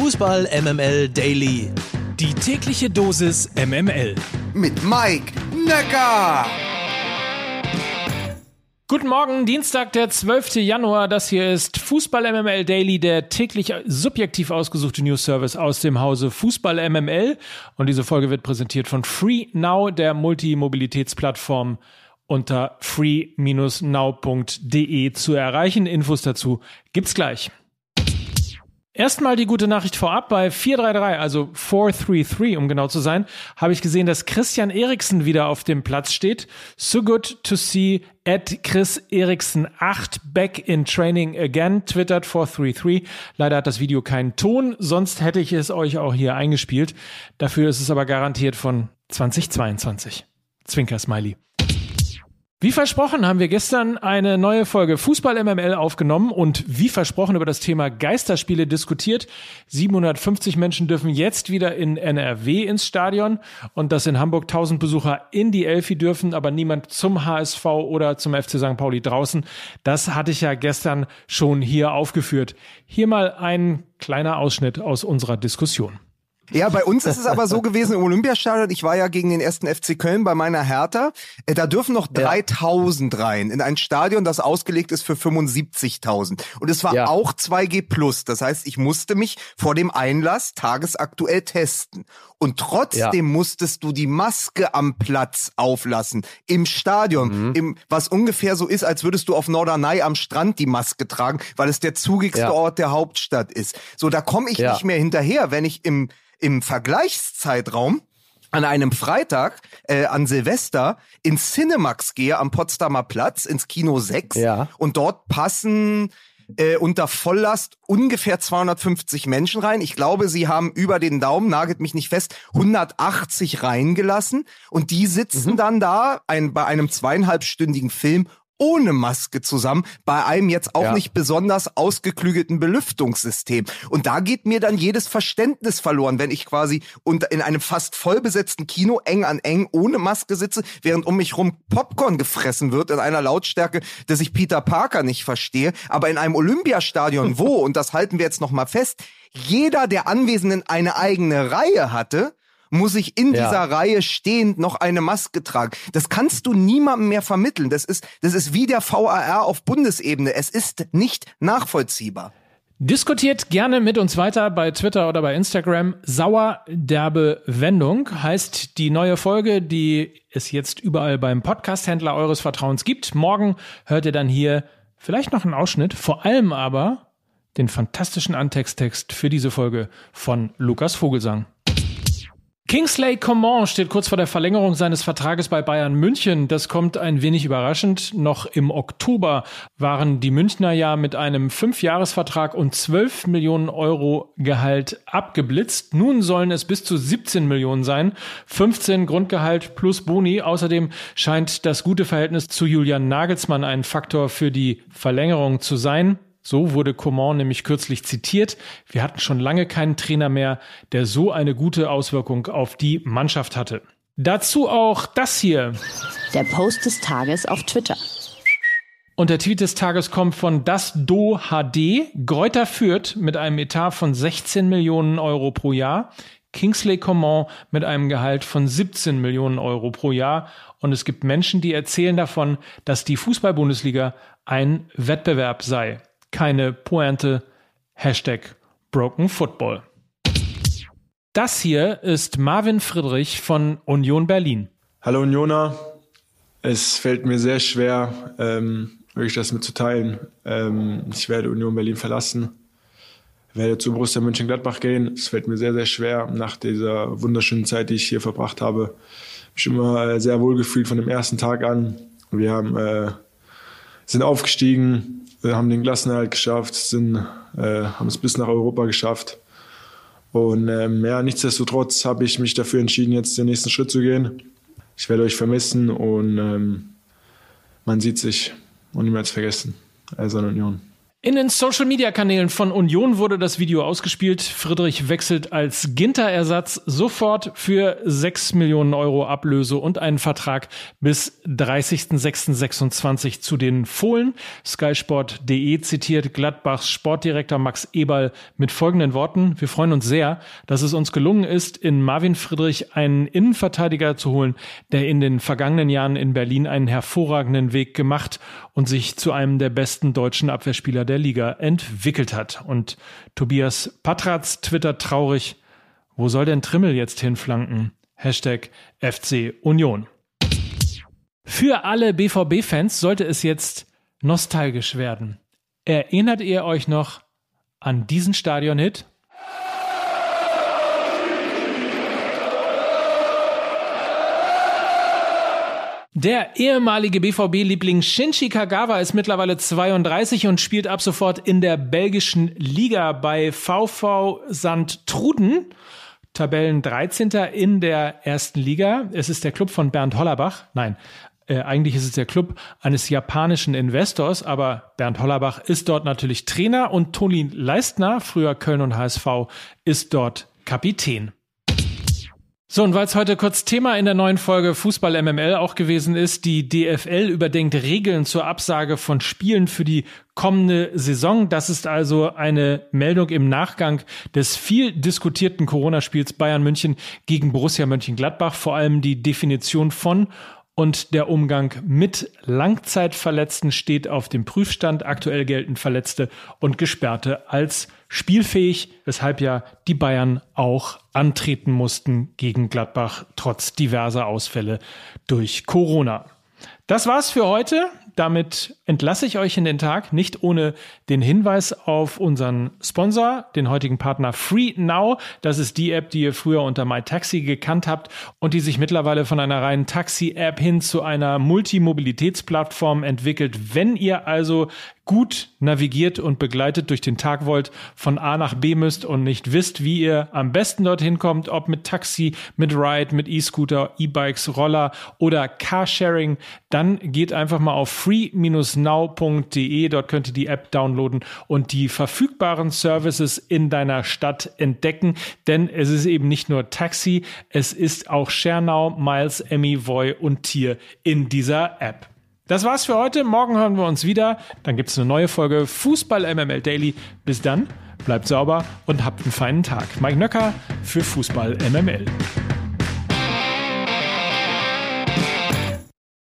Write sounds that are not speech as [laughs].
Fußball MML Daily. Die tägliche Dosis MML. Mit Mike Necker. Guten Morgen, Dienstag, der 12. Januar. Das hier ist Fußball MML Daily, der täglich subjektiv ausgesuchte News Service aus dem Hause Fußball MML. Und diese Folge wird präsentiert von Free Now, der Multimobilitätsplattform unter free-now.de zu erreichen. Infos dazu gibt's gleich. Erstmal die gute Nachricht vorab. Bei 433, also 433, um genau zu sein, habe ich gesehen, dass Christian Eriksen wieder auf dem Platz steht. So good to see at Chris Eriksen 8 back in training again, twittert 433. Leider hat das Video keinen Ton, sonst hätte ich es euch auch hier eingespielt. Dafür ist es aber garantiert von 2022. Zwinker Smiley. Wie versprochen haben wir gestern eine neue Folge Fußball MML aufgenommen und wie versprochen über das Thema Geisterspiele diskutiert. 750 Menschen dürfen jetzt wieder in NRW ins Stadion und dass in Hamburg 1000 Besucher in die Elfi dürfen, aber niemand zum HSV oder zum FC St. Pauli draußen. Das hatte ich ja gestern schon hier aufgeführt. Hier mal ein kleiner Ausschnitt aus unserer Diskussion. Ja, bei uns ist es aber so gewesen im Olympiastadion. Ich war ja gegen den ersten FC Köln bei meiner Hertha. Äh, da dürfen noch 3000 rein in ein Stadion, das ausgelegt ist für 75.000. Und es war ja. auch 2G plus. Das heißt, ich musste mich vor dem Einlass tagesaktuell testen. Und trotzdem ja. musstest du die Maske am Platz auflassen. Im Stadion. Mhm. Im, was ungefähr so ist, als würdest du auf Norderney am Strand die Maske tragen, weil es der zugigste ja. Ort der Hauptstadt ist. So, da komme ich nicht mehr hinterher, wenn ich im im Vergleichszeitraum an einem Freitag, äh, an Silvester, ins Cinemax gehe am Potsdamer Platz, ins Kino 6 ja. und dort passen äh, unter Volllast ungefähr 250 Menschen rein. Ich glaube, sie haben über den Daumen, nagelt mich nicht fest, 180 reingelassen und die sitzen mhm. dann da ein, bei einem zweieinhalbstündigen Film ohne Maske zusammen, bei einem jetzt auch ja. nicht besonders ausgeklügelten Belüftungssystem. Und da geht mir dann jedes Verständnis verloren, wenn ich quasi in einem fast vollbesetzten Kino eng an eng ohne Maske sitze, während um mich rum Popcorn gefressen wird in einer Lautstärke, dass ich Peter Parker nicht verstehe. Aber in einem Olympiastadion, [laughs] wo, und das halten wir jetzt nochmal fest, jeder der Anwesenden eine eigene Reihe hatte, muss ich in ja. dieser Reihe stehend noch eine Maske tragen. Das kannst du niemandem mehr vermitteln. Das ist, das ist wie der VAR auf Bundesebene. Es ist nicht nachvollziehbar. Diskutiert gerne mit uns weiter bei Twitter oder bei Instagram. Sauer derbe Wendung heißt die neue Folge, die es jetzt überall beim Podcast-Händler eures Vertrauens gibt. Morgen hört ihr dann hier vielleicht noch einen Ausschnitt, vor allem aber den fantastischen Antexttext für diese Folge von Lukas Vogelsang. Kingsley Coman steht kurz vor der Verlängerung seines Vertrages bei Bayern München. Das kommt ein wenig überraschend. Noch im Oktober waren die Münchner ja mit einem Fünfjahresvertrag und 12 Millionen Euro Gehalt abgeblitzt. Nun sollen es bis zu 17 Millionen sein. 15 Grundgehalt plus Boni. Außerdem scheint das gute Verhältnis zu Julian Nagelsmann ein Faktor für die Verlängerung zu sein. So wurde Coman nämlich kürzlich zitiert. Wir hatten schon lange keinen Trainer mehr, der so eine gute Auswirkung auf die Mannschaft hatte. Dazu auch das hier. Der Post des Tages auf Twitter. Und der Tweet des Tages kommt von Das Do HD. Gräuter führt mit einem Etat von 16 Millionen Euro pro Jahr. Kingsley Coman mit einem Gehalt von 17 Millionen Euro pro Jahr. Und es gibt Menschen, die erzählen davon, dass die Fußball-Bundesliga ein Wettbewerb sei keine Pointe. Hashtag Broken Football. Das hier ist Marvin Friedrich von Union Berlin. Hallo Unioner, es fällt mir sehr schwer, ähm, wirklich das mitzuteilen. Ähm, ich werde Union Berlin verlassen, werde zu Borussia Mönchengladbach gehen. Es fällt mir sehr, sehr schwer nach dieser wunderschönen Zeit, die ich hier verbracht habe. Ich bin immer sehr wohl gefühlt von dem ersten Tag an. Wir haben, äh, sind aufgestiegen, haben den Klassenerhalt geschafft, sind, äh, haben es bis nach Europa geschafft. Und ähm, ja, nichtsdestotrotz habe ich mich dafür entschieden, jetzt den nächsten Schritt zu gehen. Ich werde euch vermissen und ähm, man sieht sich und niemals vergessen. Also Union. In den Social-Media-Kanälen von Union wurde das Video ausgespielt. Friedrich wechselt als Ginter-Ersatz sofort für 6 Millionen Euro Ablöse und einen Vertrag bis 30.06.26 zu den Fohlen. SkySport.de zitiert Gladbachs Sportdirektor Max Eberl mit folgenden Worten. Wir freuen uns sehr, dass es uns gelungen ist, in Marvin Friedrich einen Innenverteidiger zu holen, der in den vergangenen Jahren in Berlin einen hervorragenden Weg gemacht und sich zu einem der besten deutschen Abwehrspieler der Liga entwickelt hat. Und Tobias Patratz twittert traurig, wo soll denn Trimmel jetzt hinflanken? Hashtag FC Union. Für alle BVB-Fans sollte es jetzt nostalgisch werden. Erinnert ihr euch noch an diesen Stadion-Hit? Der ehemalige BVB-Liebling Shinji Kagawa ist mittlerweile 32 und spielt ab sofort in der belgischen Liga bei VV St. Truden. Tabellen 13. in der ersten Liga. Es ist der Club von Bernd Hollerbach. Nein, äh, eigentlich ist es der Club eines japanischen Investors, aber Bernd Hollerbach ist dort natürlich Trainer und Toni Leistner, früher Köln und HSV, ist dort Kapitän. So, und weil es heute kurz Thema in der neuen Folge Fußball MML auch gewesen ist, die DFL überdenkt Regeln zur Absage von Spielen für die kommende Saison. Das ist also eine Meldung im Nachgang des viel diskutierten Corona-Spiels Bayern München gegen Borussia Mönchengladbach. Vor allem die Definition von und der Umgang mit Langzeitverletzten steht auf dem Prüfstand. Aktuell gelten Verletzte und Gesperrte als spielfähig, weshalb ja die Bayern auch antreten mussten gegen Gladbach trotz diverser Ausfälle durch Corona. Das war's für heute. Damit entlasse ich euch in den Tag, nicht ohne den Hinweis auf unseren Sponsor, den heutigen Partner Free Now. Das ist die App, die ihr früher unter MyTaxi gekannt habt und die sich mittlerweile von einer reinen Taxi-App hin zu einer Multimobilitätsplattform entwickelt. Wenn ihr also gut navigiert und begleitet durch den Tag wollt, von A nach B müsst und nicht wisst, wie ihr am besten dorthin kommt, ob mit Taxi, mit Ride, mit E-Scooter, E-Bikes, Roller oder Carsharing, dann geht einfach mal auf free-now.de. Dort könnt ihr die App downloaden und die verfügbaren Services in deiner Stadt entdecken, denn es ist eben nicht nur Taxi, es ist auch ShareNow, Miles, Emmy, Voy und Tier in dieser App. Das war's für heute. Morgen hören wir uns wieder. Dann gibt's eine neue Folge Fußball MML Daily. Bis dann, bleibt sauber und habt einen feinen Tag. Mike Nöcker für Fußball MML.